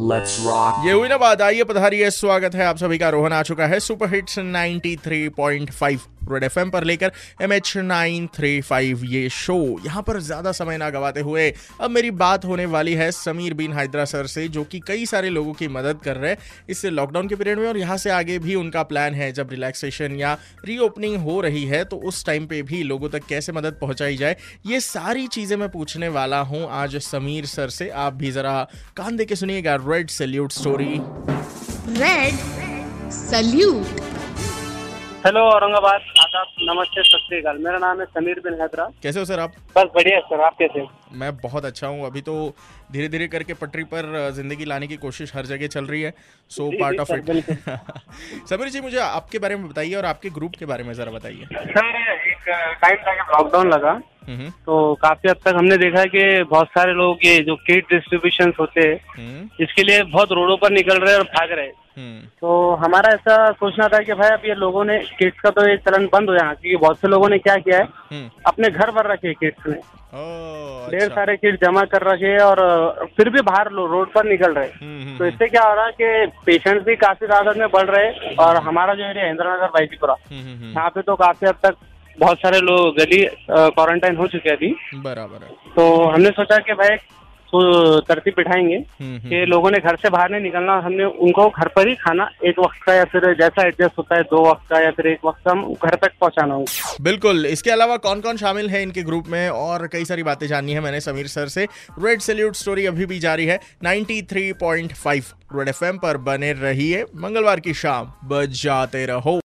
Let's rock. ये हुई ना बात, आइए पधारिए, स्वागत है आप सभी का रोहन आ चुका है सुपर हिट्स 93.5 रेड एफ़ पर लेकर M H nine three five ये शो यहाँ पर ज़्यादा समय ना गवाते हुए अब मेरी बात होने वाली है समीर बिन हैदरा सर से, जो कि कई सारे लोगों की मदद कर रहे हैं इस लॉकडाउन के पीरियड में और यहाँ से आगे भी उनका प्लान है, जब रिलैक्सेशन या रीओपनिंग हो रही है तो उस टाइम पे भी लोगों तक कैसे मदद पहुंचाई जाए, ये सारी चीज़ें मैं पूछने वाला हूँ आज समीर सर से। आप भी जरा कान दे के सुनिएगा red salute story red salute hello Aurangabad. आदाब नमस्ते सत श्रीकाल मेरा नाम है समीर बिन हैदरा। कैसे हो सर आप? बस बढ़िया सर आप कैसे हैं? मैं बहुत अच्छा हूँ। अभी तो धीरे धीरे करके पटरी पर ज़िंदगी लाने की कोशिश हर जगह चल रही है। So part of it Sameer ji मुझे आपके बारे में बताइए और आपके ग्रुप के बारे में जरा बताइए। सर एक टाइम था लॉकडाउन लगा। तो काफ़ी हद तक हमने देखा है कि बहुत सारे लोग ये जो किट डिस्ट्रीब्यूशन होते हैं हम्म, इसके लिए बहुत रोडों पर निकल रहे हैं और भाग रहे हैं। हम्म, तो हमारा ऐसा सोचना था कि भाई अब ये लोगों ने किट्स का तो ये चलन बंद हो यहाँ क्योंकि बहुत से लोगों ने क्या किया है हम्म। अपने घर भर रखे किट्स में ढेर अच्छा। सारे किट जमा कर रखे हैं और फिर भी बाहर रोड पर निकल रहे हम्म, हम्म, तो इससे क्या हो रहा है कि पेशेंट्स भी काफ़ी तादाद में बढ़ रहे और हमारा जो एरिया इंदिरा नगर बाईजीपुरा हम्म, हम्म, हम्म, यहाँ पे तो काफ़ी हद तक बहुत सारे लोग गली क्वारंटाइन हो चुके हैं अभी। बराबर है। तो हमने सोचा कि भाई तो तरतीब बिठाएँगे हम्म, हम्म, कि लोगों ने घर से बाहर नहीं निकलना हमने उनको घर पर ही खाना एक वक्त का या फिर जैसा एडजस्ट होता है दो वक्त का या फिर एक वक्त का घर तक पहुंचाना होगा बिल्कुल। इसके अलावा कौन कौन शामिल है इनके ग्रुप में? और कई सारी बातें जाननी है मैंने समीर सर से। रेड सल्यूट स्टोरी अभी भी जारी है। 93.5 रेड एफएम पर बने रहिए। मंगलवार की शाम बजाते रहो।